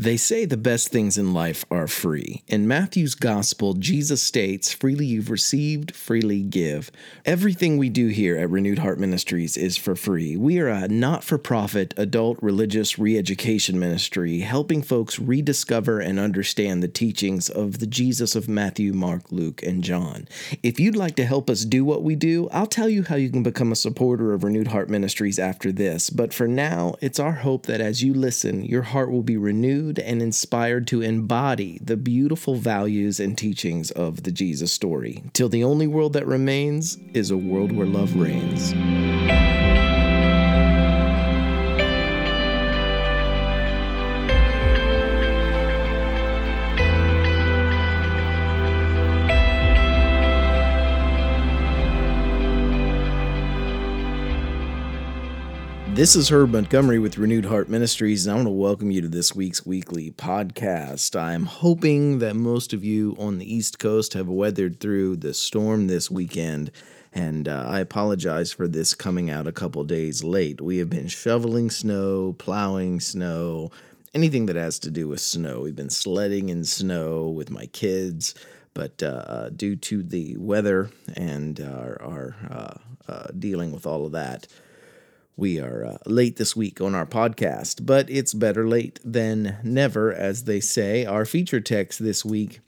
They say the best things in life are free. In Matthew's Gospel, Jesus states, Freely you've received, freely give. Everything we do here at Renewed Heart Ministries is for free. We are a not for profit adult religious re education ministry helping folks rediscover and understand the teachings of the Jesus of Matthew, Mark, Luke, and John. If you'd like to help us do what we do, I'll tell you how you can become a supporter of Renewed Heart Ministries after this. But for now, it's our hope that as you listen, your heart will be renewed and inspired to embody the beautiful values and teachings of the Jesus story, till the only world that remains is a world where love reigns. This is Herb Montgomery with Renewed Heart Ministries, and I want to welcome you to this week's weekly podcast. I'm hoping that most of you on the East Coast have weathered through the storm this weekend, and uh, I apologize for this coming out a couple days late. We have been shoveling snow, plowing snow, anything that has to do with snow. We've been sledding in snow with my kids, but uh, due to the weather and our, our uh, uh dealing with all of that, we are uh, late this week on our podcast, but it's better late than never, as they say. Our feature text this week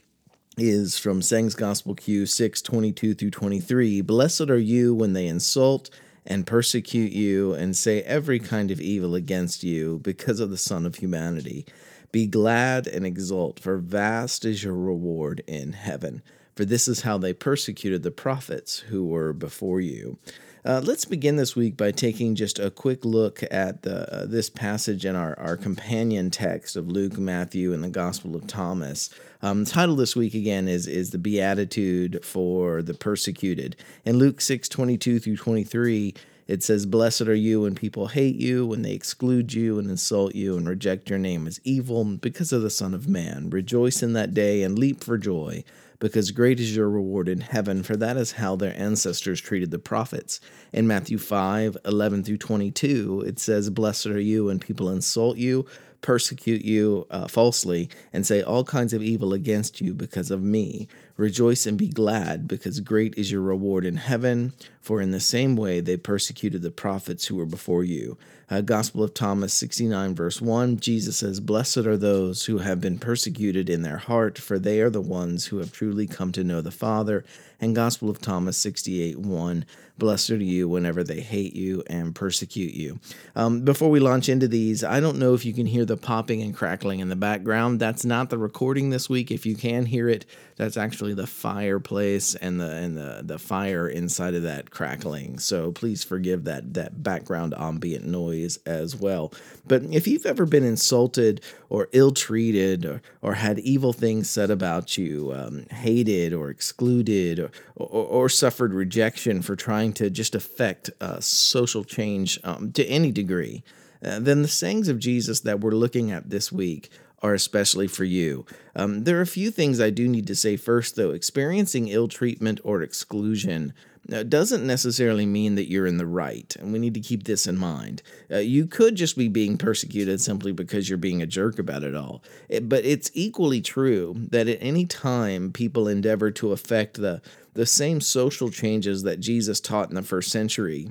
is from Sayings Gospel Q 6 22 through 23. Blessed are you when they insult and persecute you and say every kind of evil against you because of the Son of Humanity. Be glad and exult, for vast is your reward in heaven. For this is how they persecuted the prophets who were before you. Uh, let's begin this week by taking just a quick look at the, uh, this passage in our, our companion text of Luke, Matthew, and the Gospel of Thomas. Um, title this week again is is the Beatitude for the Persecuted. In Luke six twenty two through twenty three, it says, "Blessed are you when people hate you, when they exclude you and insult you and reject your name as evil because of the Son of Man. Rejoice in that day and leap for joy." because great is your reward in heaven, for that is how their ancestors treated the prophets. In Matthew 5 11 through 22, it says, Blessed are you when people insult you, persecute you uh, falsely, and say all kinds of evil against you because of me. Rejoice and be glad, because great is your reward in heaven, for in the same way they persecuted the prophets who were before you. Uh, Gospel of Thomas 69, verse 1, Jesus says, Blessed are those who have been persecuted in their heart, for they are the ones who have truly come to know the Father. And Gospel of Thomas 68, 1, Blessed are you whenever they hate you and persecute you. Um, before we launch into these, I don't know if you can hear the popping and crackling in the background. That's not the recording this week. If you can hear it, that's actually the fireplace and the and the, the fire inside of that crackling. So please forgive that that background ambient noise as well. But if you've ever been insulted or ill-treated or, or had evil things said about you, um, hated or excluded or, or, or, suffered rejection for trying to just affect uh, social change um, to any degree, uh, then the sayings of Jesus that we're looking at this week are especially for you. Um, there are a few things I do need to say first, though. Experiencing ill treatment or exclusion uh, doesn't necessarily mean that you're in the right, and we need to keep this in mind. Uh, you could just be being persecuted simply because you're being a jerk about it all. It, but it's equally true that at any time people endeavor to affect the, the same social changes that Jesus taught in the first century,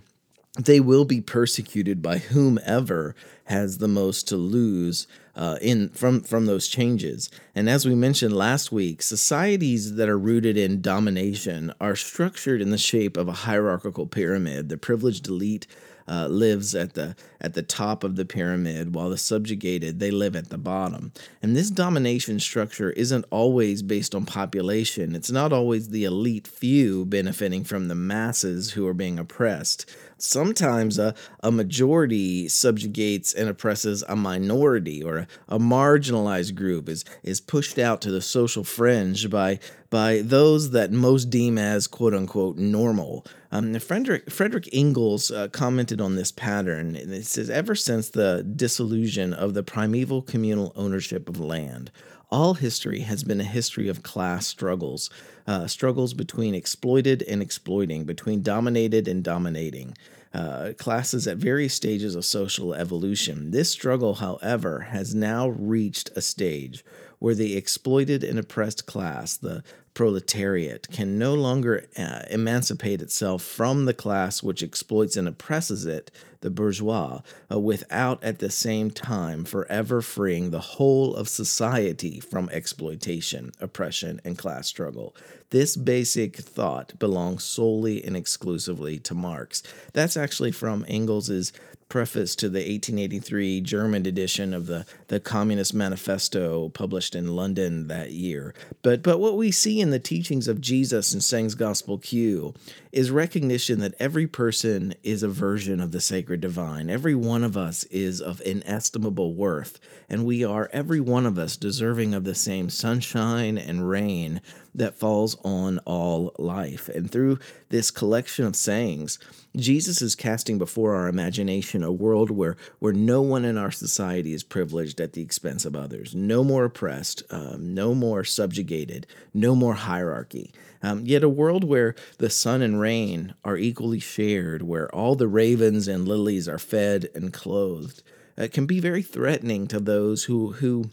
they will be persecuted by whomever has the most to lose uh, in from from those changes. And as we mentioned last week, societies that are rooted in domination are structured in the shape of a hierarchical pyramid. The privileged elite uh, lives at the at the top of the pyramid, while the subjugated they live at the bottom. And this domination structure isn't always based on population. It's not always the elite few benefiting from the masses who are being oppressed. Sometimes a, a majority subjugates and oppresses a minority, or a, a marginalized group is is pushed out to the social fringe by by those that most deem as quote unquote normal. Um, Frederick, Frederick Engels uh, commented on this pattern. and It says, ever since the dissolution of the primeval communal ownership of land, all history has been a history of class struggles, uh, struggles between exploited and exploiting, between dominated and dominating. uh, classes at various stages of social evolution. This struggle, however, has now reached a stage where the exploited and oppressed class, the proletariat, can no longer uh, emancipate itself from the class which exploits and oppresses it, the bourgeois, uh, without at the same time forever freeing the whole of society from exploitation, oppression, and class struggle. This basic thought belongs solely and exclusively to Marx. That's actually from Engels's preface to the 1883 German edition of the, the Communist Manifesto published in London that year. But, but what we see in the teachings of Jesus in Sayings Gospel Q is recognition that every person is a version of the sacred divine. Every one of us is of inestimable worth, and we are, every one of us, deserving of the same sunshine and rain that falls on all life. And through this collection of sayings, Jesus is casting before our imagination a world where, where no one in our society is privileged at the expense of others, no more oppressed, um, no more subjugated, no more hierarchy. Um, yet a world where the sun and rain are equally shared, where all the ravens and lilies are fed and clothed, uh, can be very threatening to those who, who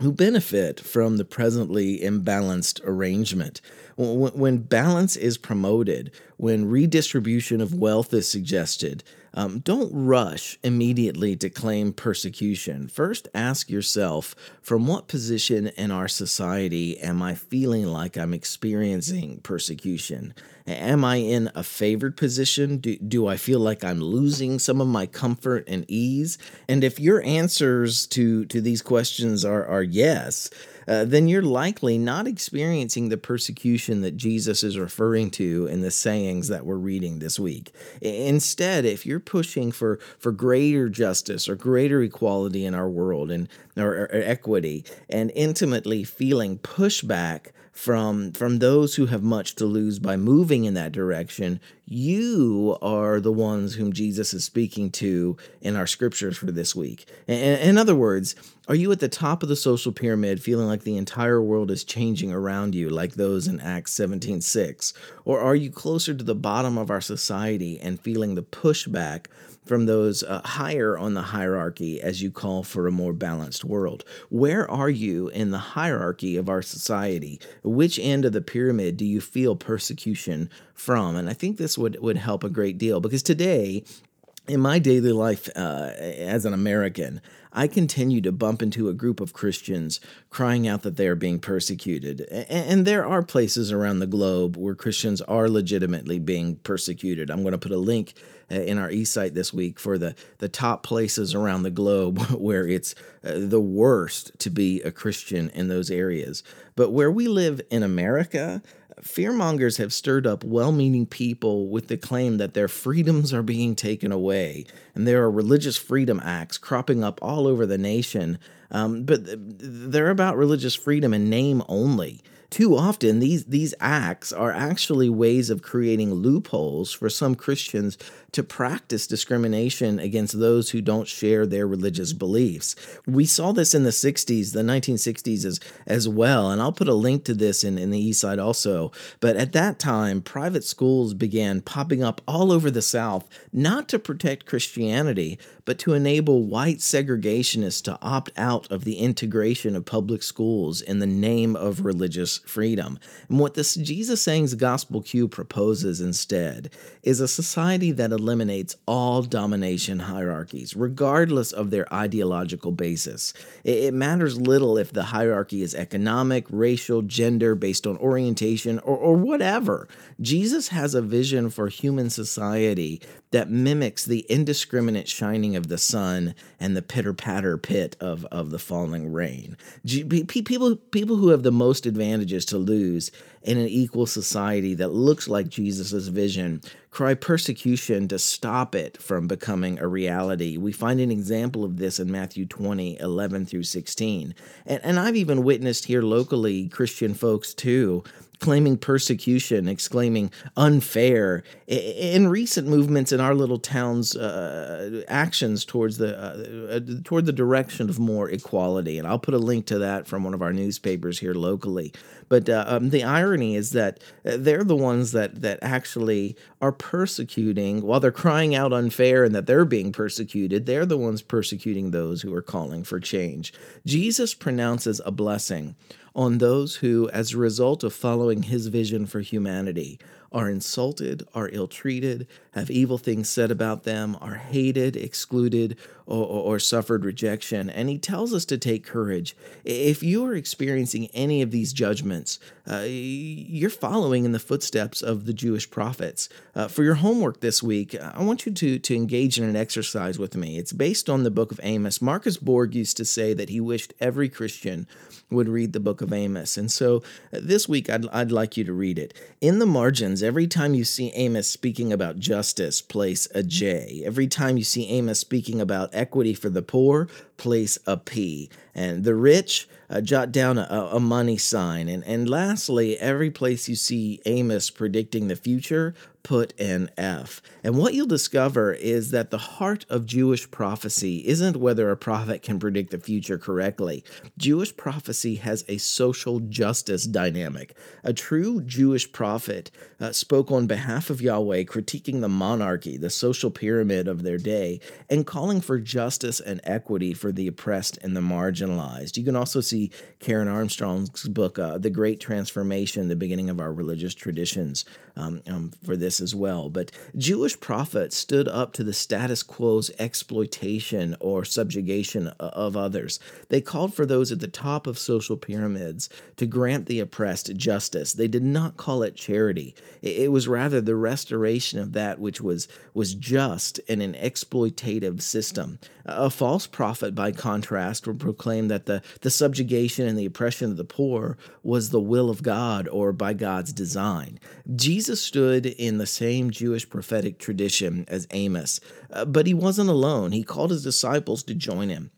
who benefit from the presently imbalanced arrangement. When balance is promoted, when redistribution of wealth is suggested, um, don't rush immediately to claim persecution. First, ask yourself from what position in our society am I feeling like I'm experiencing persecution? Am I in a favored position? Do, do I feel like I'm losing some of my comfort and ease? And if your answers to, to these questions are, are yes, uh, then you're likely not experiencing the persecution that Jesus is referring to in the sayings that we're reading this week. Instead, if you're pushing for, for greater justice or greater equality in our world and or, or equity and intimately feeling pushback from from those who have much to lose by moving in that direction you are the ones whom jesus is speaking to in our scriptures for this week. In, other words are you at the top of the social pyramid feeling like the entire world is changing around you like those in acts 17.6 or are you closer to the bottom of our society and feeling the pushback from those uh, higher on the hierarchy as you call for a more balanced world? Where are you in the hierarchy of our society? Which end of the pyramid do you feel persecution from? And I think this would, would help a great deal because today, in my daily life uh, as an American, I continue to bump into a group of Christians crying out that they are being persecuted. And there are places around the globe where Christians are legitimately being persecuted. I'm going to put a link uh, in our eSight this week for the, the top places around the globe where it's uh, the worst to be a Christian in those areas. But where we live in America, fearmongers have stirred up well meaning people with the claim that their freedoms are being taken away. And there are religious freedom acts cropping up all over the nation. Um, but they're about religious freedom in name only. Too often, these, these acts are actually ways of creating loopholes for some Christians to practice discrimination against those who don't share their religious beliefs. We saw this in the 60s, the 1960s as, as well, and I'll put a link to this in, in the eSight also. But at that time, private schools began popping up all over the South, not to protect Christianity, but to enable white segregationists to opt out of the integration of public schools in the name of religious freedom. And what this Jesus Sayings Gospel Q proposes instead is a society that eliminates all domination hierarchies, regardless of their ideological basis. It matters little if the hierarchy is economic, racial, gender, based on orientation, or, or whatever. Jesus has a vision for human society that mimics the indiscriminate shining of the sun and the pitter patter pit of, of the falling rain. People, people who have the most advantages to lose in an equal society that looks like Jesus' vision cry persecution to stop it from becoming a reality. We find an example of this in Matthew 20, 11 through 16. And, and I've even witnessed here locally Christian folks too claiming persecution, exclaiming unfair. In recent movements in our little town's uh, actions towards the uh, uh, toward the direction of more equality, and I'll put a link to that from one of our newspapers here locally. But uh, um, the irony is that uh, they're the ones that that actually are persecuting while they're crying out unfair and that they're being persecuted. They're the ones persecuting those who are calling for change. Jesus pronounces a blessing on those who, as a result of following his vision for humanity, are insulted, are ill treated, have evil things said about them, are hated, excluded, or, or, or, suffered rejection. And he tells us to take courage. If you are experiencing any of these judgments, uh, you're following in the footsteps of the Jewish prophets. Uh, for your homework this week, I want you to, to engage in an exercise with me. It's based on the book of Amos. Marcus Borg used to say that he wished every Christian would read the book of Amos. And so uh, this week, I'd, I'd like you to read it. In the margins, every time you see Amos speaking about justice, place a J. Every time you see Amos speaking about equity for the poor, place a P. And the rich, uh, jot down a, a, money sign. And, and lastly, every place you see Amos predicting the future, put an F. And what you'll discover is that the heart of Jewish prophecy isn't whether a prophet can predict the future correctly. Jewish prophecy has a social justice dynamic. A true Jewish prophet uh, spoke on behalf of Yahweh, critiquing the monarchy, the social pyramid of their day, and calling for justice and equity for the oppressed and the marginalized. You can also see Karen Armstrong's book, uh, The Great Transformation, the beginning of our religious traditions, um, um, for this as well. But Jewish prophets stood up to the status quo's exploitation or subjugation of others. They called for those at the top of social pyramids to grant the oppressed justice. They did not call it charity. It was rather the restoration of that which was, was just in an exploitative system. A false prophet, by contrast, would proclaim that the, the subjugation and the oppression of the poor was the will of God or by God's design. Jesus stood in the same Jewish prophetic tradition as Amos, uh, but he wasn't alone. He called his disciples to join him.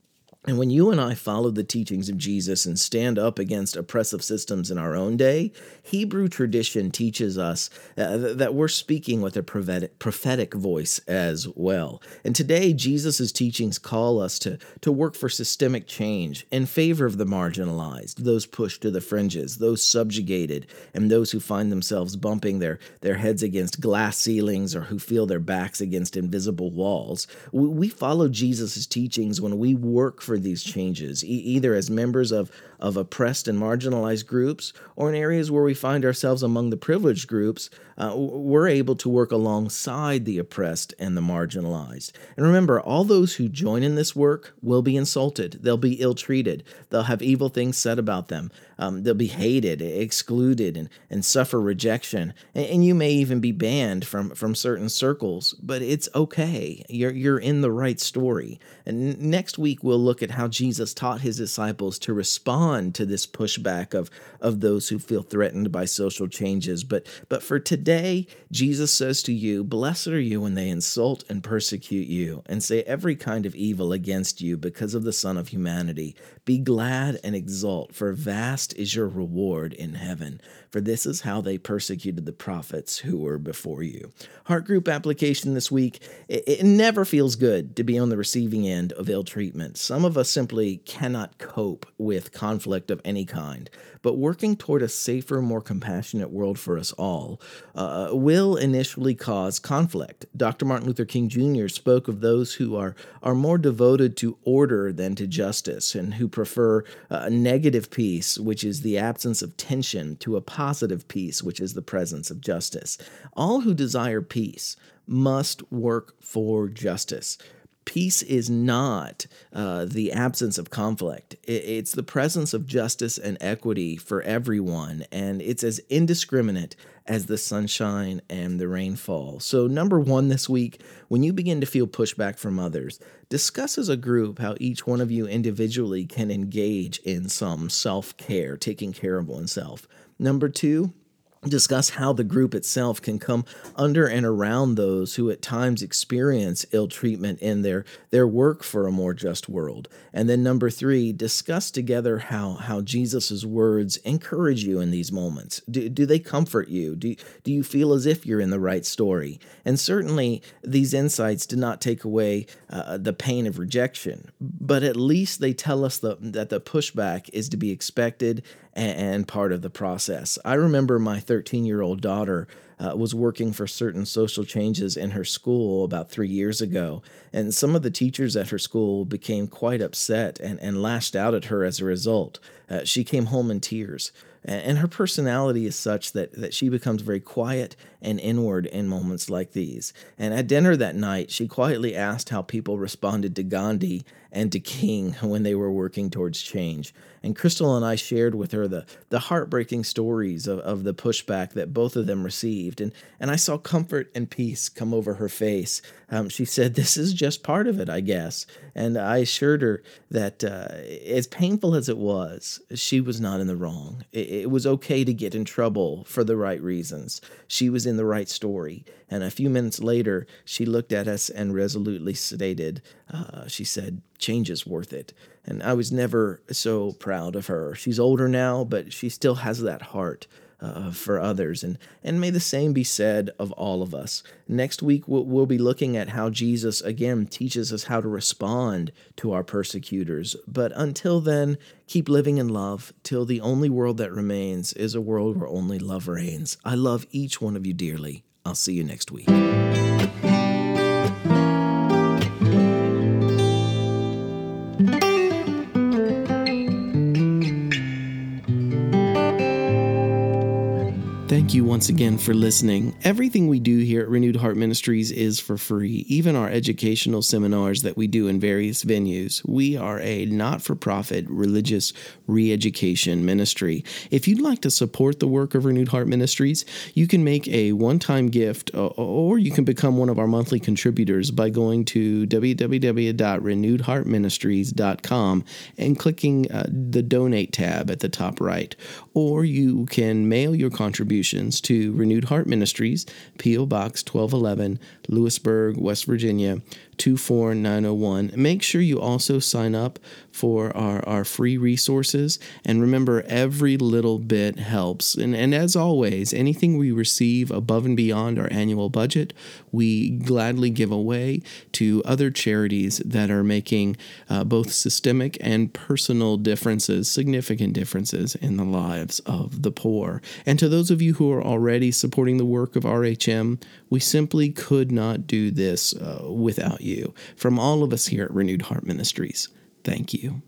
And when you and I follow the teachings of Jesus and stand up against oppressive systems in our own day, Hebrew tradition teaches us uh, that we're speaking with a prophetic, voice as well. And today, Jesus' teachings call us to, to work for systemic change in favor of the marginalized, those pushed to the fringes, those subjugated, and those who find themselves bumping their, their heads against glass ceilings or who feel their backs against invisible walls. We, we follow Jesus' teachings when we work for for these changes, e- either as members of, of oppressed and marginalized groups or in areas where we find ourselves among the privileged groups, uh, we're able to work alongside the oppressed and the marginalized. And remember, all those who join in this work will be insulted, they'll be ill treated, they'll have evil things said about them, um, they'll be hated, excluded, and, and suffer rejection. And, and you may even be banned from, from certain circles, but it's okay. You're, you're in the right story. And next week, we'll look at how Jesus taught his disciples to respond to this pushback of, of those who feel threatened by social changes. But, but for today, Jesus says to you, Blessed are you when they insult and persecute you and say every kind of evil against you because of the Son of Humanity. Be glad and exult, for vast is your reward in heaven. For this is how they persecuted the prophets who were before you. Heart group application this week. It, it never feels good to be on the receiving end of ill treatment. Some of us simply cannot cope with conflict of any kind but working toward a safer, more compassionate world for us all uh, will initially cause conflict. Dr. Martin Luther King Jr. spoke of those who are, are more devoted to order than to justice and who prefer a negative peace, which is the absence of tension, to a positive peace, which is the presence of justice. All who desire peace must work for justice peace is not uh, the absence of conflict. It's the presence of justice and equity for everyone, and it's as indiscriminate as the sunshine and the rainfall. So, number one this week, when you begin to feel pushback from others, discuss as a group how each one of you individually can engage in some self care, taking care of oneself. Number two, discuss how the group itself can come under and around those who at times experience ill treatment in their their work for a more just world. And then number 3 discuss together how how Jesus's words encourage you in these moments. Do, do they comfort you? Do, do you feel as if you're in the right story? And certainly these insights do not take away uh, the pain of rejection but at least they tell us the, that the pushback is to be expected and, part of the process. I remember my 13 year old daughter uh, was working for certain social changes in her school about three years ago, and some of the teachers at her school became quite upset and, and lashed out at her as a result. Uh, she came home in tears. And her personality is such that, that she becomes very quiet and inward in moments like these. And at dinner that night, she quietly asked how people responded to Gandhi and to King when they were working towards change. And Crystal and I shared with her the, the heartbreaking stories of, of the pushback that both of them received. And, and I saw comfort and peace come over her face. Um, she said, This is just part of it, I guess. And I assured her that uh, as painful as it was, she was not in the wrong. It, it was okay to get in trouble for the right reasons. She was in the right story. And a few minutes later, she looked at us and resolutely stated, uh, She said, change is worth it. And I was never so proud of her. She's older now, but she still has that heart. Uh, for others. And, and may the same be said of all of us. Next week, we'll, we'll, be looking at how Jesus again teaches us how to respond to our persecutors. But until then, keep living in love till the only world that remains is a world where only love reigns. I love each one of you dearly. I'll see you next week. Once again for listening. Everything we do here at Renewed Heart Ministries is for free, even our educational seminars that we do in various venues. We are a not for profit religious re education ministry. If you'd like to support the work of Renewed Heart Ministries, you can make a one time gift or you can become one of our monthly contributors by going to www.renewedheartministries.com and clicking uh, the donate tab at the top right. Or you can mail your contributions to Renewed Heart Ministries, P.O. Box 1211, Lewisburg, West Virginia 24901. Make sure you also sign up for our, our free resources. And remember, every little bit helps. And, and as always, anything we receive above and beyond our annual budget, we gladly give away to other charities that are making uh, both systemic and personal differences, significant differences in the lives of the poor. And to those of you who are already supporting the work of RHM, we simply could not do this uh, without you. From all of us here at Renewed Heart Ministries, thank you.